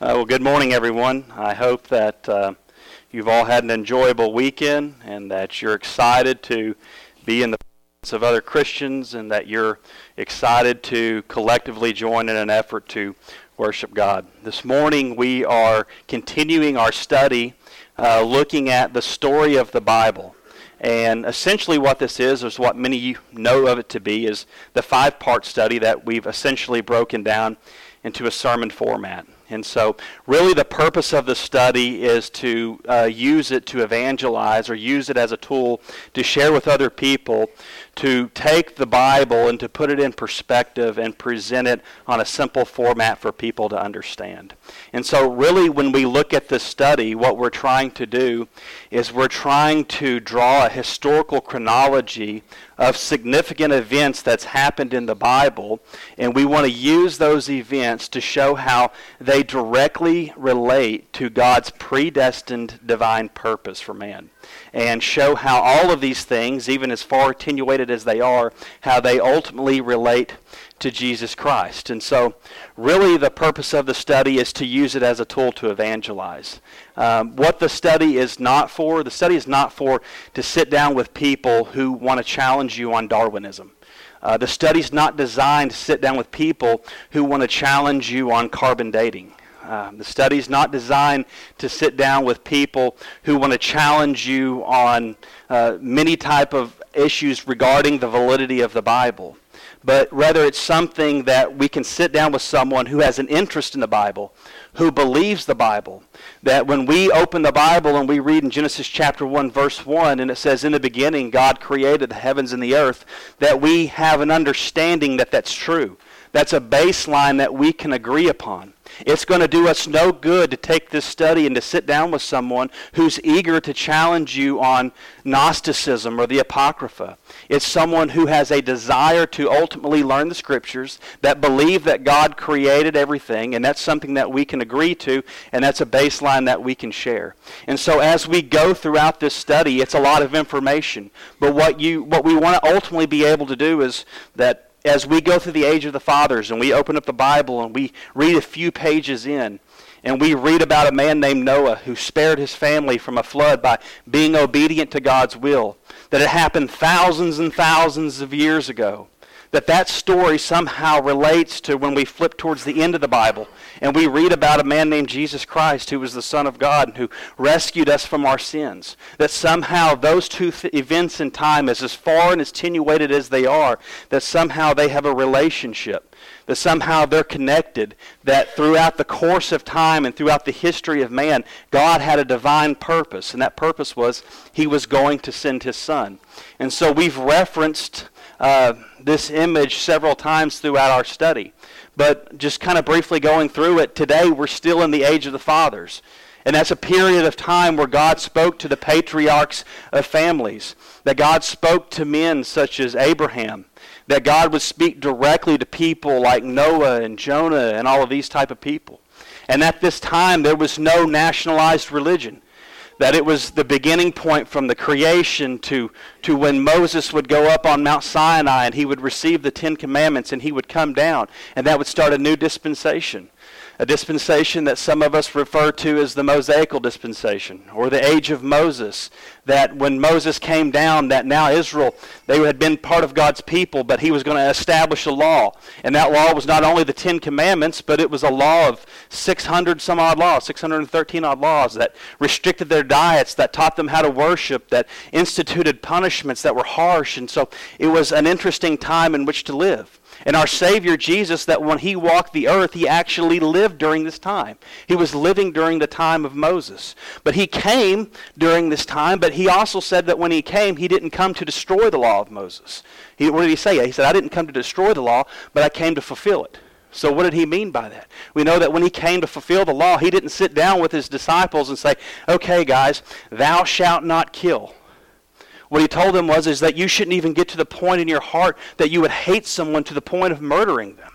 Uh, well, good morning, everyone. I hope that uh, you've all had an enjoyable weekend and that you're excited to be in the presence of other Christians and that you're excited to collectively join in an effort to worship God. This morning, we are continuing our study uh, looking at the story of the Bible. And essentially, what this is, is what many know of it to be, is the five part study that we've essentially broken down into a sermon format. And so, really, the purpose of the study is to uh, use it to evangelize or use it as a tool to share with other people to take the Bible and to put it in perspective and present it on a simple format for people to understand. And so, really, when we look at this study, what we're trying to do is we're trying to draw a historical chronology of significant events that's happened in the Bible, and we want to use those events to show how they directly relate to God's predestined divine purpose for man and show how all of these things, even as far attenuated as they are, how they ultimately relate to Jesus Christ. And so, really, the purpose of the study is to use it as a tool to evangelize. Um, what the study is not for, the study is not for to sit down with people who want to challenge you on Darwinism. Uh, the study's not designed to sit down with people who want to challenge you on carbon dating. Um, the study's not designed to sit down with people who want to challenge you on uh, many type of issues regarding the validity of the Bible. But rather, it's something that we can sit down with someone who has an interest in the Bible, who believes the Bible. That when we open the Bible and we read in Genesis chapter 1, verse 1, and it says, In the beginning, God created the heavens and the earth, that we have an understanding that that's true. That's a baseline that we can agree upon. It's going to do us no good to take this study and to sit down with someone who's eager to challenge you on Gnosticism or the Apocrypha. It's someone who has a desire to ultimately learn the Scriptures, that believe that God created everything, and that's something that we can agree to, and that's a baseline that we can share. And so as we go throughout this study, it's a lot of information. But what, you, what we want to ultimately be able to do is that as we go through the age of the fathers and we open up the Bible and we read a few pages in, and we read about a man named Noah who spared his family from a flood by being obedient to God's will, that it happened thousands and thousands of years ago that that story somehow relates to when we flip towards the end of the Bible and we read about a man named Jesus Christ who was the Son of God and who rescued us from our sins. That somehow those two th- events in time, as, as far and as attenuated as they are, that somehow they have a relationship. That somehow they're connected. That throughout the course of time and throughout the history of man, God had a divine purpose. And that purpose was He was going to send His Son. And so we've referenced uh, this image several times throughout our study. But just kind of briefly going through it, today we're still in the age of the fathers. And that's a period of time where God spoke to the patriarchs of families, that God spoke to men such as Abraham, that God would speak directly to people like Noah and Jonah and all of these type of people. And at this time, there was no nationalized religion that it was the beginning point from the creation to, to when Moses would go up on Mount Sinai and he would receive the Ten Commandments and he would come down, and that would start a new dispensation a dispensation that some of us refer to as the Mosaical dispensation or the age of Moses. That when Moses came down, that now Israel, they had been part of God's people, but he was going to establish a law. And that law was not only the Ten Commandments, but it was a law of 600 some odd laws, 613 odd laws that restricted their diets, that taught them how to worship, that instituted punishments that were harsh. And so it was an interesting time in which to live. And our Savior Jesus, that when he walked the earth, he actually lived during this time. He was living during the time of Moses. But he came during this time, but he also said that when he came, he didn't come to destroy the law of Moses. He, what did he say? He said, I didn't come to destroy the law, but I came to fulfill it. So, what did he mean by that? We know that when he came to fulfill the law, he didn't sit down with his disciples and say, Okay, guys, thou shalt not kill. What he told them was is that you shouldn't even get to the point in your heart that you would hate someone to the point of murdering them.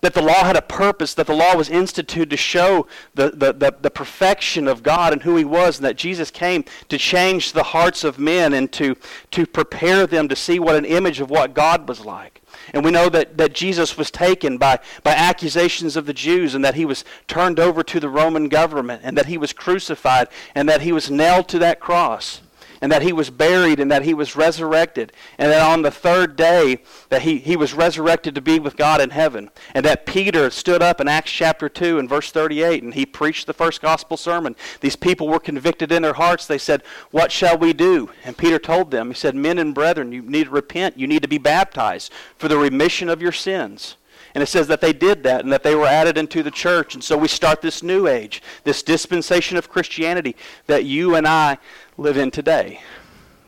That the law had a purpose, that the law was instituted to show the, the, the, the perfection of God and who he was, and that Jesus came to change the hearts of men and to, to prepare them to see what an image of what God was like. And we know that, that Jesus was taken by, by accusations of the Jews and that he was turned over to the Roman government and that he was crucified and that he was nailed to that cross and that he was buried and that he was resurrected and that on the third day that he, he was resurrected to be with god in heaven and that peter stood up in acts chapter 2 and verse 38 and he preached the first gospel sermon. These people were convicted in their hearts. They said what shall we do? And peter told them he said men and brethren you need to repent. You need to be baptized for the remission of your sins and it says that they did that and that they were added into the church. And so we start this new age, this dispensation of Christianity that you and I live in today,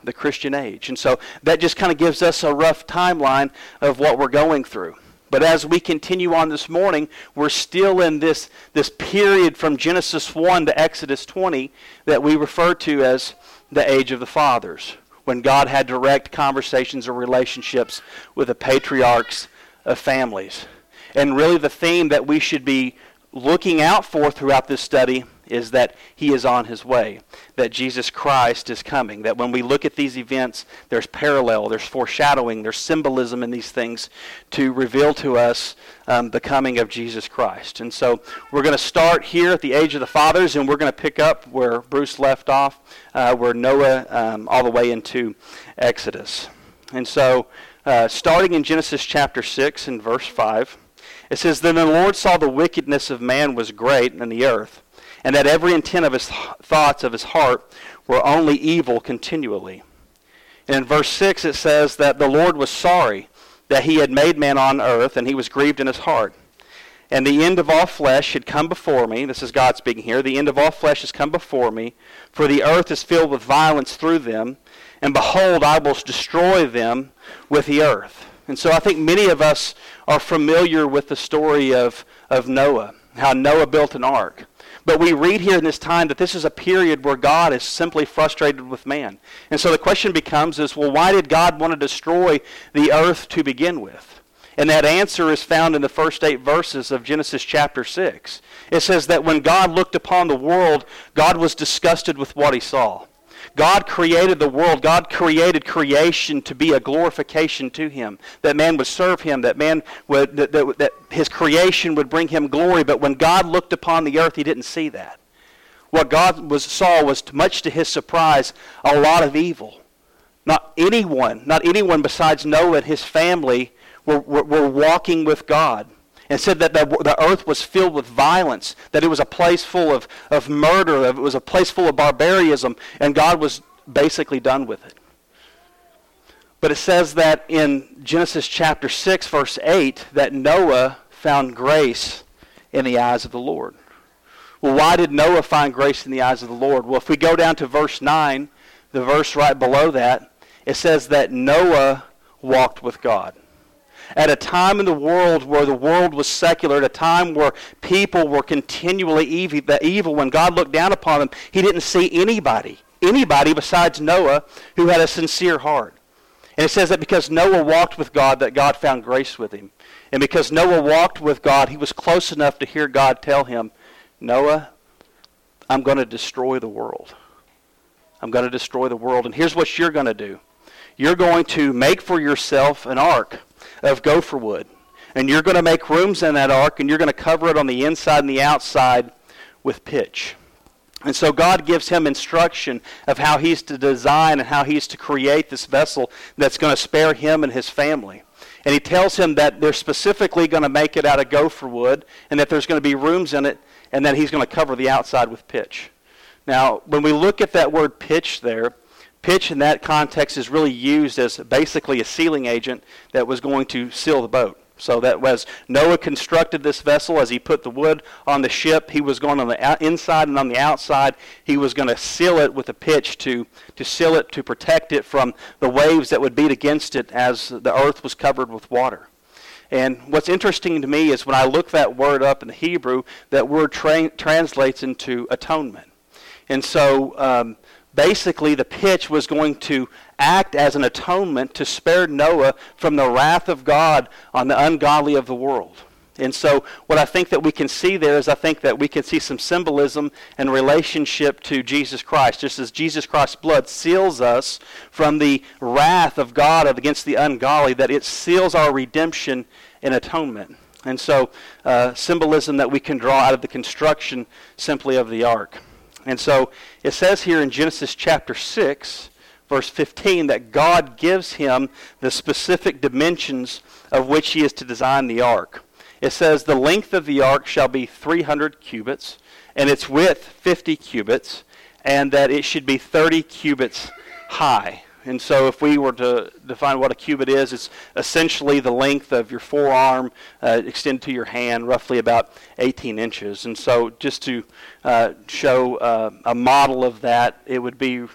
the Christian age. And so that just kind of gives us a rough timeline of what we're going through. But as we continue on this morning, we're still in this, this period from Genesis 1 to Exodus 20 that we refer to as the age of the fathers, when God had direct conversations or relationships with the patriarchs of families. And really, the theme that we should be looking out for throughout this study is that he is on his way, that Jesus Christ is coming, that when we look at these events, there's parallel, there's foreshadowing, there's symbolism in these things to reveal to us um, the coming of Jesus Christ. And so we're going to start here at the age of the fathers, and we're going to pick up where Bruce left off, uh, where Noah, um, all the way into Exodus. And so, uh, starting in Genesis chapter 6 and verse 5, it says, Then the Lord saw the wickedness of man was great in the earth, and that every intent of his thoughts of his heart were only evil continually. And in verse 6 it says that the Lord was sorry that he had made man on earth, and he was grieved in his heart. And the end of all flesh had come before me. This is God speaking here. The end of all flesh has come before me, for the earth is filled with violence through them. And behold, I will destroy them with the earth. And so I think many of us are familiar with the story of, of Noah, how Noah built an ark. But we read here in this time that this is a period where God is simply frustrated with man. And so the question becomes is, well, why did God want to destroy the earth to begin with? And that answer is found in the first eight verses of Genesis chapter 6. It says that when God looked upon the world, God was disgusted with what he saw. God created the world. God created creation to be a glorification to Him. That man would serve Him. That man would that, that, that His creation would bring Him glory. But when God looked upon the earth, He didn't see that. What God was, saw was, much to His surprise, a lot of evil. Not anyone, not anyone besides Noah and his family were, were, were walking with God and said that the, the earth was filled with violence, that it was a place full of, of murder, that it was a place full of barbarism, and God was basically done with it. But it says that in Genesis chapter 6, verse 8, that Noah found grace in the eyes of the Lord. Well, why did Noah find grace in the eyes of the Lord? Well, if we go down to verse 9, the verse right below that, it says that Noah walked with God at a time in the world where the world was secular, at a time where people were continually evil, when God looked down upon them, he didn't see anybody, anybody besides Noah who had a sincere heart. And it says that because Noah walked with God, that God found grace with him. And because Noah walked with God, he was close enough to hear God tell him, Noah, I'm going to destroy the world. I'm going to destroy the world. And here's what you're going to do. You're going to make for yourself an ark of gopher wood. And you're going to make rooms in that ark, and you're going to cover it on the inside and the outside with pitch. And so God gives him instruction of how he's to design and how he's to create this vessel that's going to spare him and his family. And he tells him that they're specifically going to make it out of gopher wood and that there's going to be rooms in it and that he's going to cover the outside with pitch. Now, when we look at that word pitch there, Pitch in that context is really used as basically a sealing agent that was going to seal the boat. So that was Noah constructed this vessel as he put the wood on the ship. He was going on the inside and on the outside. He was going to seal it with a pitch to, to seal it, to protect it from the waves that would beat against it as the earth was covered with water. And what's interesting to me is when I look that word up in the Hebrew, that word tra- translates into atonement. And so um, basically the pitch was going to act as an atonement to spare Noah from the wrath of God on the ungodly of the world. And so, what I think that we can see there is I think that we can see some symbolism and relationship to Jesus Christ. Just as Jesus Christ's blood seals us from the wrath of God against the ungodly, that it seals our redemption and atonement. And so, uh, symbolism that we can draw out of the construction simply of the ark. And so, it says here in Genesis chapter 6, verse 15, that God gives him the specific dimensions of which he is to design the ark. It says, The length of the ark shall be 300 cubits, and its width 50 cubits, and that it should be 30 cubits high. And so, if we were to define what a cubit is, it's essentially the length of your forearm uh, extended to your hand, roughly about 18 inches. And so, just to uh, show uh, a model of that, it would be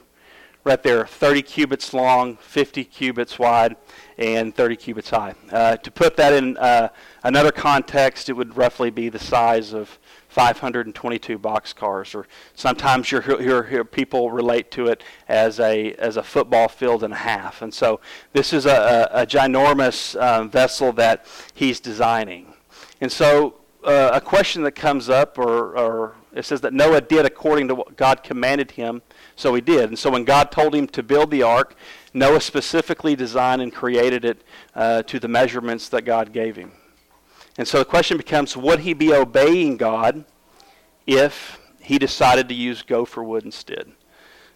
right there 30 cubits long, 50 cubits wide, and 30 cubits high. Uh, to put that in uh, another context, it would roughly be the size of 522 boxcars, or sometimes you hear, people relate to it as a as a football field and a half. And so this is a, a, a ginormous um, vessel that he's designing. And so uh, a question that comes up, or, or it says that Noah did according to what God commanded him, so he did. And so when God told him to build the ark, Noah specifically designed and created it uh, to the measurements that God gave him. And so the question becomes would he be obeying God if he decided to use gopher wood instead?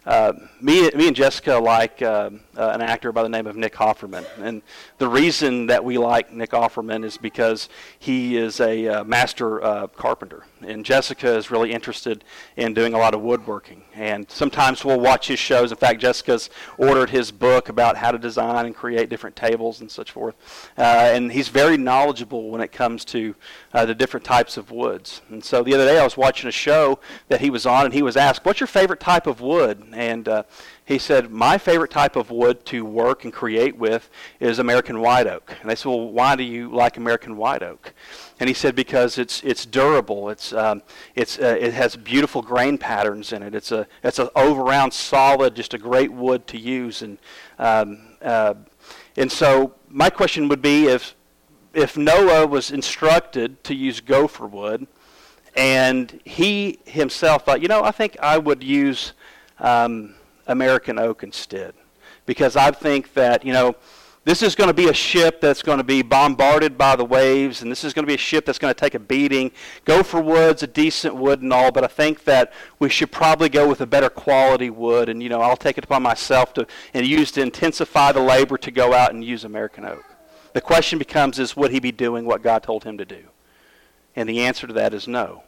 Uh, me, me and Jessica like uh, uh, an actor by the name of Nick Offerman. And the reason that we like Nick Offerman is because he is a uh, master uh, carpenter. And Jessica is really interested in doing a lot of woodworking. And sometimes we'll watch his shows. In fact, Jessica's ordered his book about how to design and create different tables and such forth. Uh, and he's very knowledgeable when it comes to the different types of woods. And so the other day I was watching a show that he was on, and he was asked, What's your favorite type of wood? And uh, he said, My favorite type of wood to work and create with is American white oak. And they said, Well, why do you like American white oak? And he said, Because it's, it's durable. It's, um, it's, uh, it has beautiful grain patterns in it. It's a it's an over round, solid, just a great wood to use. And, um, uh, and so my question would be if, if Noah was instructed to use gopher wood, and he himself thought, you know, I think I would use um, American oak instead. Because I think that, you know, this is going to be a ship that's going to be bombarded by the waves, and this is going to be a ship that's going to take a beating. Gopher wood's a decent wood and all, but I think that we should probably go with a better quality wood. And you know, I'll take it upon myself to and use to intensify the labor to go out and use American oak. The question becomes: Is would he be doing what God told him to do? And the answer to that is no.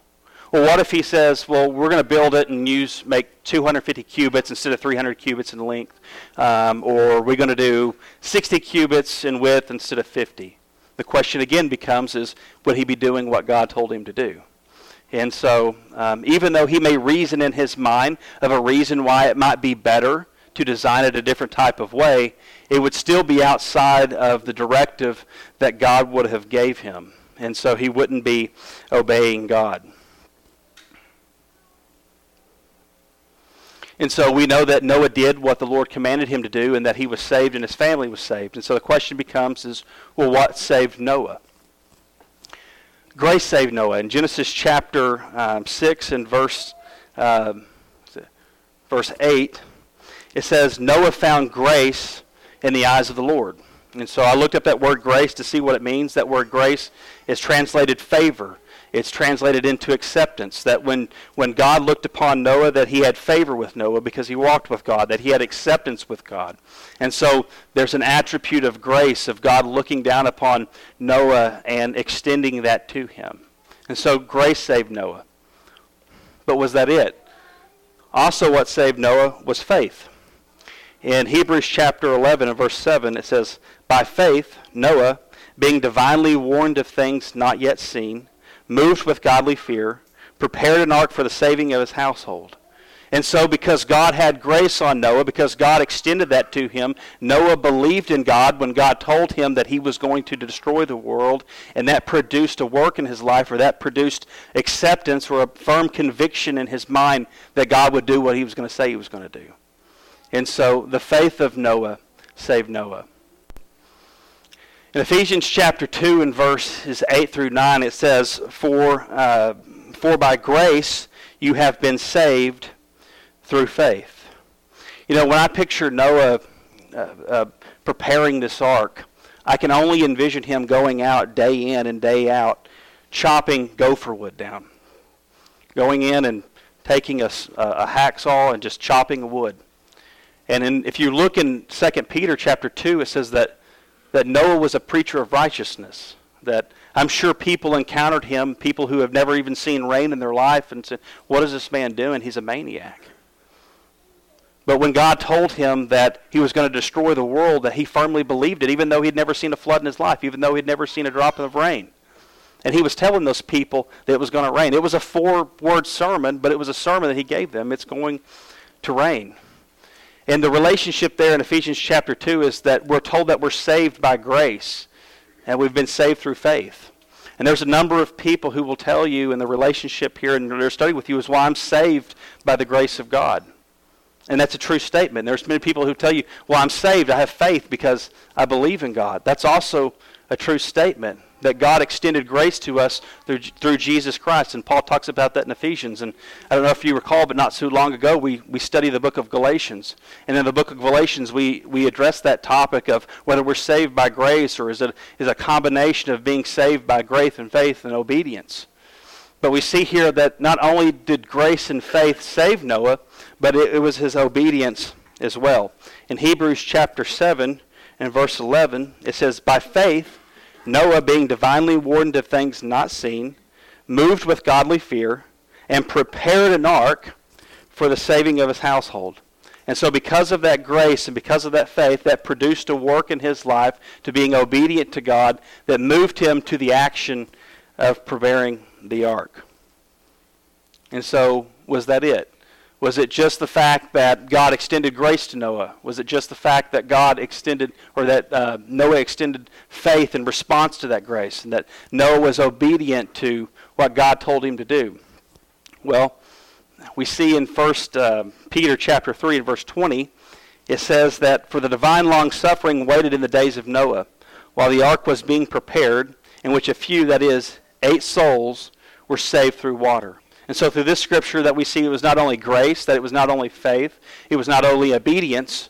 Well, what if he says, well, we're going to build it and use make 250 cubits instead of 300 cubits in length, um, or we're going to do 60 cubits in width instead of 50? The question again becomes: Is would he be doing what God told him to do? And so, um, even though he may reason in his mind of a reason why it might be better to design it a different type of way, it would still be outside of the directive that God would have gave him. And so he wouldn't be obeying God. And so we know that Noah did what the Lord commanded him to do and that he was saved and his family was saved. And so the question becomes is, well, what saved Noah? Grace saved Noah. In Genesis chapter um, 6 and verse, um, verse 8, it says, Noah found grace in the eyes of the Lord. And so I looked up that word grace to see what it means. That word grace is translated favor it's translated into acceptance that when, when god looked upon noah that he had favor with noah because he walked with god that he had acceptance with god. And so there's an attribute of grace of god looking down upon noah and extending that to him. And so grace saved noah. But was that it? Also what saved noah was faith. In hebrews chapter 11 and verse 7 it says by faith noah being divinely warned of things not yet seen moved with godly fear, prepared an ark for the saving of his household. And so, because God had grace on Noah, because God extended that to him, Noah believed in God when God told him that he was going to destroy the world, and that produced a work in his life, or that produced acceptance or a firm conviction in his mind that God would do what he was going to say he was going to do. And so, the faith of Noah saved Noah. In Ephesians chapter 2 and verses 8 through 9, it says, For, uh, for by grace you have been saved through faith. You know, when I picture Noah uh, uh, preparing this ark, I can only envision him going out day in and day out, chopping gopher wood down. Going in and taking a, a hacksaw and just chopping wood. And in, if you look in 2 Peter chapter 2, it says that that Noah was a preacher of righteousness. That I'm sure people encountered him, people who have never even seen rain in their life, and said, What is this man doing? He's a maniac. But when God told him that he was going to destroy the world, that he firmly believed it, even though he'd never seen a flood in his life, even though he'd never seen a drop of rain. And he was telling those people that it was going to rain. It was a four word sermon, but it was a sermon that he gave them. It's going to rain. And the relationship there in Ephesians chapter 2 is that we're told that we're saved by grace, and we've been saved through faith. And there's a number of people who will tell you in the relationship here in their study with you is why I'm saved by the grace of God. And that's a true statement. There's many people who tell you, well, I'm saved, I have faith because I believe in God. That's also a true statement that God extended grace to us through, through Jesus Christ. And Paul talks about that in Ephesians. And I don't know if you recall, but not so long ago, we, we studied the book of Galatians. And in the book of Galatians, we, we addressed that topic of whether we're saved by grace or is it is a combination of being saved by grace and faith and obedience. But we see here that not only did grace and faith save Noah, but it, it was his obedience as well. In Hebrews chapter 7 and verse 11, it says, By faith, Noah, being divinely warned of things not seen, moved with godly fear, and prepared an ark for the saving of his household. And so, because of that grace and because of that faith, that produced a work in his life to being obedient to God that moved him to the action of preparing the ark. And so, was that it? Was it just the fact that God extended grace to Noah? Was it just the fact that God extended, or that uh, Noah extended faith in response to that grace, and that Noah was obedient to what God told him to do? Well, we see in 1 uh, Peter chapter 3 and verse 20, it says that for the divine long suffering waited in the days of Noah, while the ark was being prepared, in which a few, that is, eight souls, were saved through water. And so through this scripture that we see it was not only grace, that it was not only faith, it was not only obedience,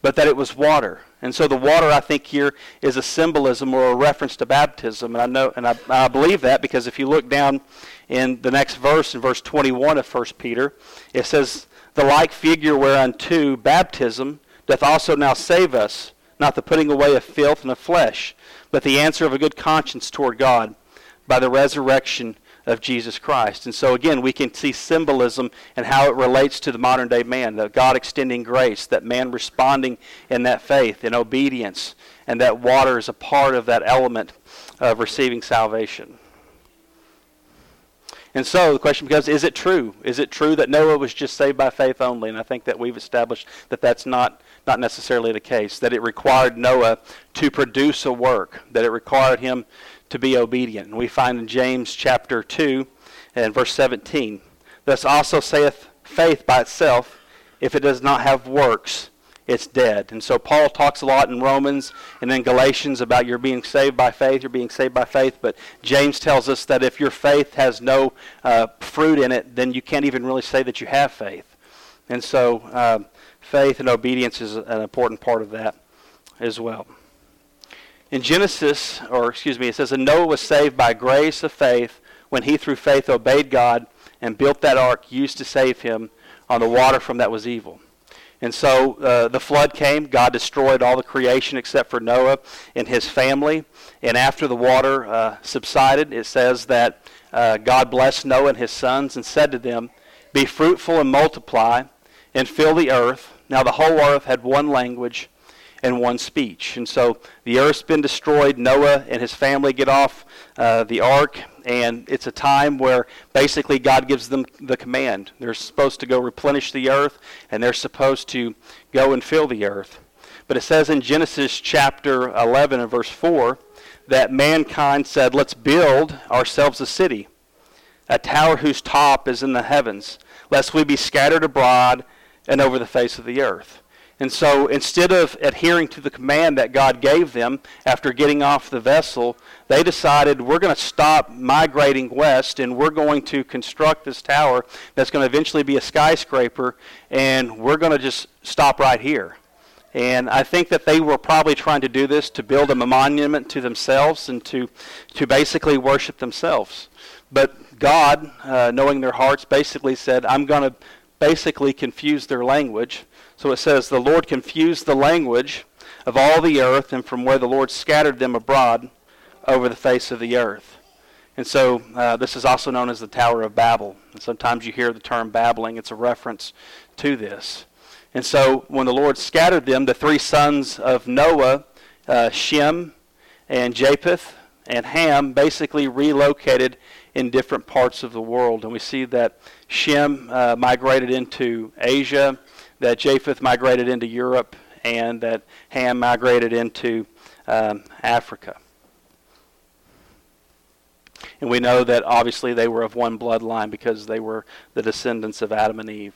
but that it was water. And so the water, I think, here is a symbolism or a reference to baptism. And I know, and I, I believe that because if you look down in the next verse, in verse 21 of 1 Peter, it says, "The like figure whereunto baptism doth also now save us, not the putting away of filth and of flesh, but the answer of a good conscience toward God, by the resurrection of Jesus Christ. And so, again, we can see symbolism and how it relates to the modern day man that God extending grace, that man responding in that faith, in obedience, and that water is a part of that element of receiving salvation. And so the question becomes is it true? Is it true that Noah was just saved by faith only? And I think that we've established that that's not, not necessarily the case, that it required Noah to produce a work, that it required him to be obedient. And we find in James chapter 2 and verse 17, Thus also saith faith by itself, if it does not have works, it's dead. And so Paul talks a lot in Romans and in Galatians about you're being saved by faith, you're being saved by faith. But James tells us that if your faith has no uh, fruit in it, then you can't even really say that you have faith. And so uh, faith and obedience is an important part of that as well. In Genesis, or excuse me, it says, And Noah was saved by grace of faith when he through faith obeyed God and built that ark used to save him on the water from that was evil. And so uh, the flood came. God destroyed all the creation except for Noah and his family. And after the water uh, subsided, it says that uh, God blessed Noah and his sons and said to them, Be fruitful and multiply and fill the earth. Now the whole earth had one language and one speech. And so the earth's been destroyed. Noah and his family get off uh, the ark, and it's a time where basically God gives them the command. They're supposed to go replenish the earth, and they're supposed to go and fill the earth. But it says in Genesis chapter 11 and verse 4 that mankind said, Let's build ourselves a city, a tower whose top is in the heavens, lest we be scattered abroad and over the face of the earth. And so instead of adhering to the command that God gave them after getting off the vessel, they decided we're going to stop migrating west and we're going to construct this tower that's going to eventually be a skyscraper and we're going to just stop right here. And I think that they were probably trying to do this to build a monument to themselves and to, to basically worship themselves. But God, uh, knowing their hearts, basically said, I'm going to basically confuse their language so it says, The Lord confused the language of all the earth, and from where the Lord scattered them abroad over the face of the earth. And so uh, this is also known as the Tower of Babel. And sometimes you hear the term babbling, it's a reference to this. And so when the Lord scattered them, the three sons of Noah, uh, Shem and Japheth and Ham, basically relocated in different parts of the world. And we see that Shem uh, migrated into Asia, that Japheth migrated into Europe and that Ham migrated into um, Africa. And we know that obviously they were of one bloodline because they were the descendants of Adam and Eve.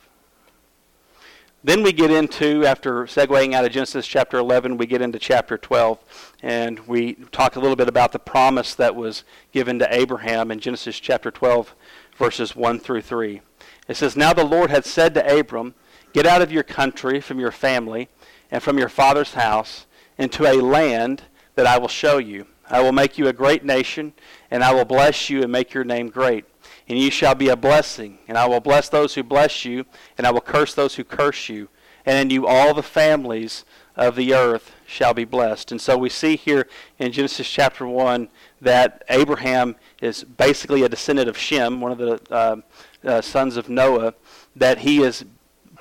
Then we get into, after segueing out of Genesis chapter 11, we get into chapter 12, and we talk a little bit about the promise that was given to Abraham in Genesis chapter 12, verses 1 through 3. It says, Now the Lord had said to Abram, Get out of your country, from your family, and from your father's house, into a land that I will show you. I will make you a great nation, and I will bless you and make your name great. And you shall be a blessing, and I will bless those who bless you, and I will curse those who curse you. And in you all the families of the earth shall be blessed. And so we see here in Genesis chapter 1 that Abraham is basically a descendant of Shem, one of the uh, uh, sons of Noah, that he is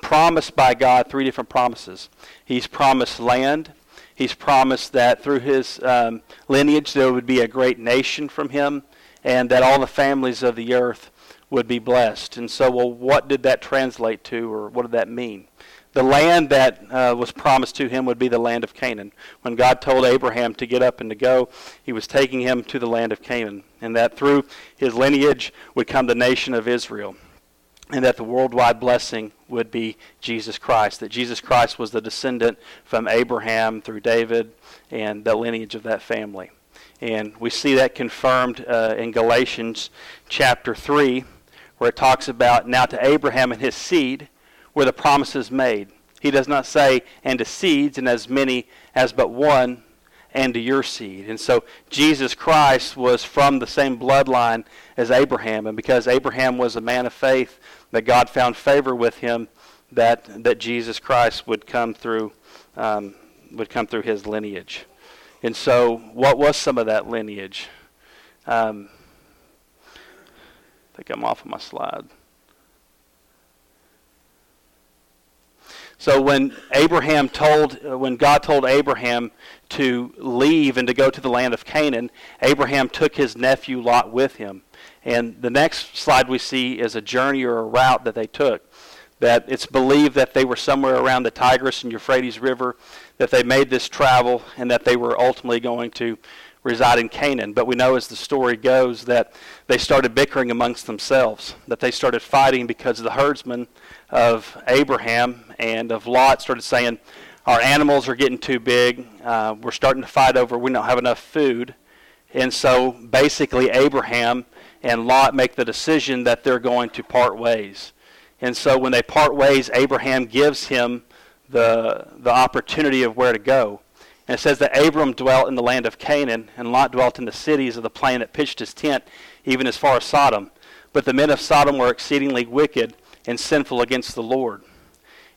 promised by God three different promises. He's promised land. He's promised that through his um, lineage there would be a great nation from him, and that all the families of the earth would be blessed. And so, well, what did that translate to, or what did that mean? The land that uh, was promised to him would be the land of Canaan. When God told Abraham to get up and to go, he was taking him to the land of Canaan, and that through his lineage would come the nation of Israel and that the worldwide blessing would be Jesus Christ. That Jesus Christ was the descendant from Abraham through David and the lineage of that family. And we see that confirmed uh, in Galatians chapter 3, where it talks about now to Abraham and his seed were the promises made. He does not say, and to seeds, and as many as but one, and to your seed. And so Jesus Christ was from the same bloodline as Abraham. And because Abraham was a man of faith, that God found favor with him, that, that Jesus Christ would come through um, would come through his lineage. And so, what was some of that lineage? Um, I think I'm off of my slide. So when Abraham told, uh, when God told Abraham to leave and to go to the land of Canaan, Abraham took his nephew Lot with him. And the next slide we see is a journey or a route that they took. That it's believed that they were somewhere around the Tigris and Euphrates River, that they made this travel, and that they were ultimately going to reside in Canaan. But we know as the story goes that they started bickering amongst themselves, that they started fighting because the herdsmen of Abraham and of Lot started saying, Our animals are getting too big. Uh, we're starting to fight over we don't have enough food. And so basically, Abraham and Lot make the decision that they're going to part ways. And so when they part ways, Abraham gives him the, the opportunity of where to go. And it says that Abram dwelt in the land of Canaan, and Lot dwelt in the cities of the plain that pitched his tent, even as far as Sodom. But the men of Sodom were exceedingly wicked and sinful against the Lord.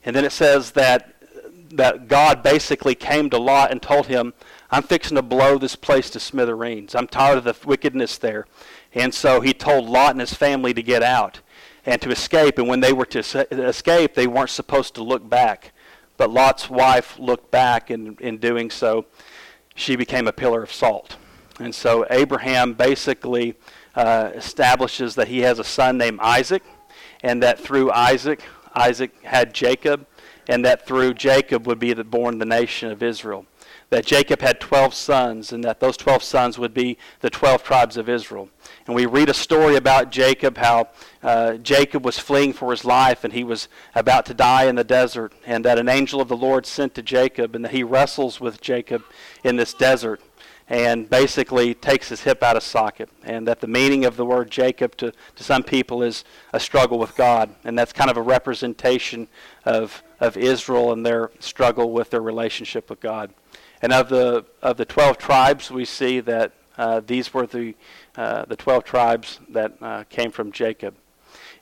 And then it says that, that God basically came to Lot and told him, I'm fixing to blow this place to smithereens. I'm tired of the wickedness there. And so he told Lot and his family to get out and to escape. And when they were to escape, they weren't supposed to look back. But Lot's wife looked back, and in doing so, she became a pillar of salt. And so Abraham basically uh, establishes that he has a son named Isaac, and that through Isaac, Isaac had Jacob, and that through Jacob would be born the nation of Israel that Jacob had 12 sons and that those 12 sons would be the 12 tribes of Israel. And we read a story about Jacob, how uh, Jacob was fleeing for his life and he was about to die in the desert, and that an angel of the Lord sent to Jacob, and that he wrestles with Jacob in this desert and basically takes his hip out of socket. And that the meaning of the word Jacob to, to some people is a struggle with God. And that's kind of a representation of, of Israel and their struggle with their relationship with God. And of the, of the 12 tribes, we see that uh, these were the, uh, the 12 tribes that uh, came from Jacob.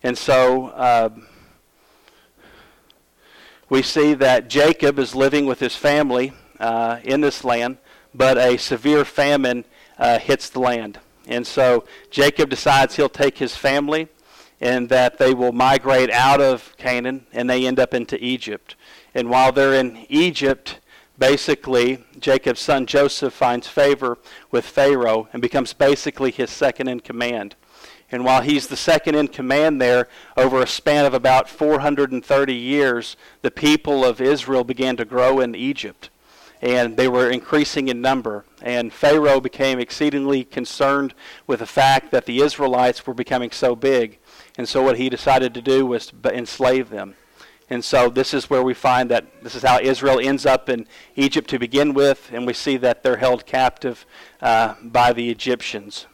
And so um, we see that Jacob is living with his family uh, in this land but a severe famine uh, hits the land. And so Jacob decides he'll take his family and that they will migrate out of Canaan and they end up into Egypt. And while they're in Egypt, basically Jacob's son Joseph finds favor with Pharaoh and becomes basically his second in command. And while he's the second in command there, over a span of about 430 years, the people of Israel began to grow in Egypt and they were increasing in number. And Pharaoh became exceedingly concerned with the fact that the Israelites were becoming so big. And so what he decided to do was to enslave them. And so this is where we find that this is how Israel ends up in Egypt to begin with, and we see that they're held captive uh, by the Egyptians.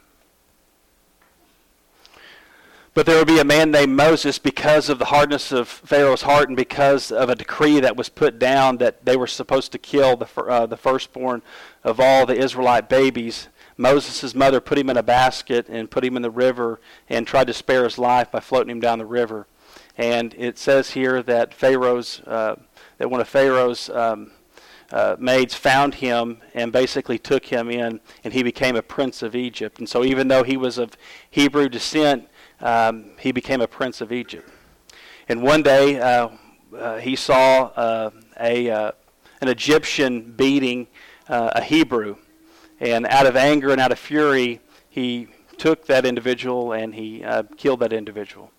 But there will be a man named Moses because of the hardness of Pharaoh's heart and because of a decree that was put down that they were supposed to kill the, uh, the firstborn of all the Israelite babies. Moses' mother put him in a basket and put him in the river and tried to spare his life by floating him down the river. And it says here that Pharaoh's, uh, that one of Pharaoh's um, uh, maids found him and basically took him in, and he became a prince of Egypt. And so, even though he was of Hebrew descent, um, he became a prince of Egypt. And one day uh, uh, he saw uh, a, uh, an Egyptian beating a Hebrew. And out of anger and out of fury, he took that individual and he killed that individual.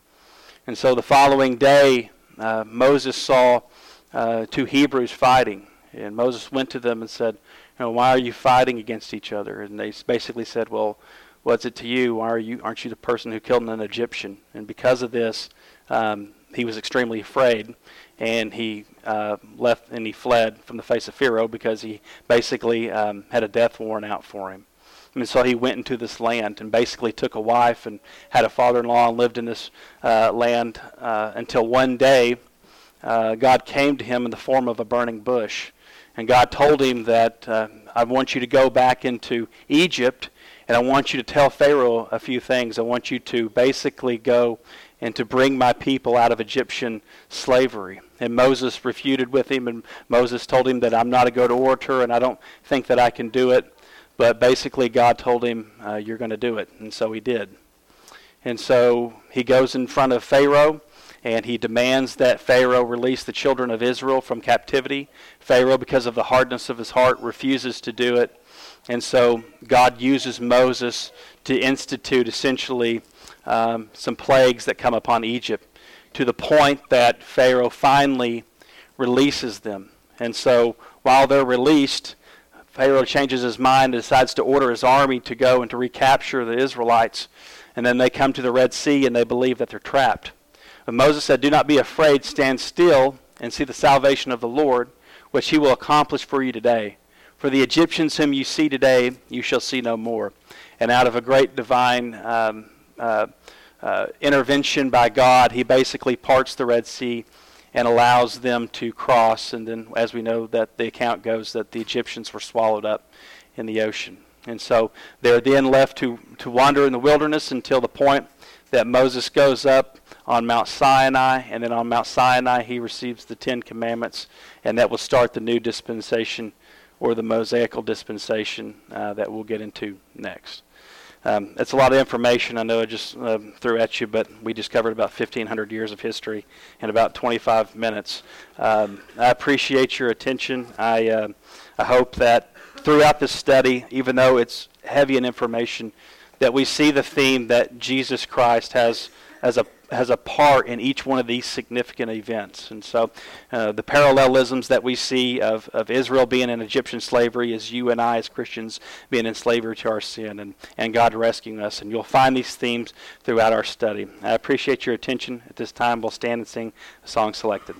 And so the following day, Moses saw two Hebrews fighting. And Moses went to them and said, you know, why are you fighting against each other? And they basically said, well, what's it to you? Why are you, aren't you the person who killed an Egyptian? And because of this, um, he was extremely afraid, and he uh, left and he fled from the face of Pharaoh because he basically um, had a death warrant out for him. And so he went into this land and basically took a wife and had a father-in-law and lived in this uh, land uh, until one day uh, God came to him in the form of a burning bush. And God told him that uh, I want you to go back into Egypt and I want you to tell Pharaoh a few things. I want you to basically go and to bring my people out of Egyptian slavery. And Moses refuted with him, and Moses told him that I'm not a good orator and I don't think that I can do it. But basically, God told him, uh, You're going to do it. And so he did. And so he goes in front of Pharaoh and he demands that Pharaoh release the children of Israel from captivity. Pharaoh, because of the hardness of his heart, refuses to do it. And so God uses Moses to institute essentially um, some plagues that come upon Egypt to the point that Pharaoh finally releases them. And so while they're released, Pharaoh changes his mind and decides to order his army to go and to recapture the Israelites. And then they come to the Red Sea and they believe that they're trapped. But Moses said, Do not be afraid, stand still and see the salvation of the Lord, which he will accomplish for you today. For the Egyptians whom you see today, you shall see no more. And out of a great divine um, uh, uh, intervention by God, he basically parts the Red Sea and allows them to cross. And then, as we know, that the account goes that the Egyptians were swallowed up in the ocean. And so they're then left to, to wander in the wilderness until the point that Moses goes up on Mount Sinai, and then on Mount Sinai he receives the Ten Commandments, and that will start the new dispensation or the Mosaical dispensation uh, that we'll get into next. Um, it's a lot of information. I know I just uh, threw at you, but we just covered about 1,500 years of history in about 25 minutes. Um, I appreciate your attention. I, uh, I hope that throughout this study, even though it's heavy in information, that we see the theme that Jesus Christ has as a has a part in each one of these significant events. And so uh, the parallelisms that we see of, of Israel being in Egyptian slavery is you and I as Christians being in slavery to our sin and, and God rescuing us. And you'll find these themes throughout our study. I appreciate your attention. At this time, we'll stand and sing a song selected.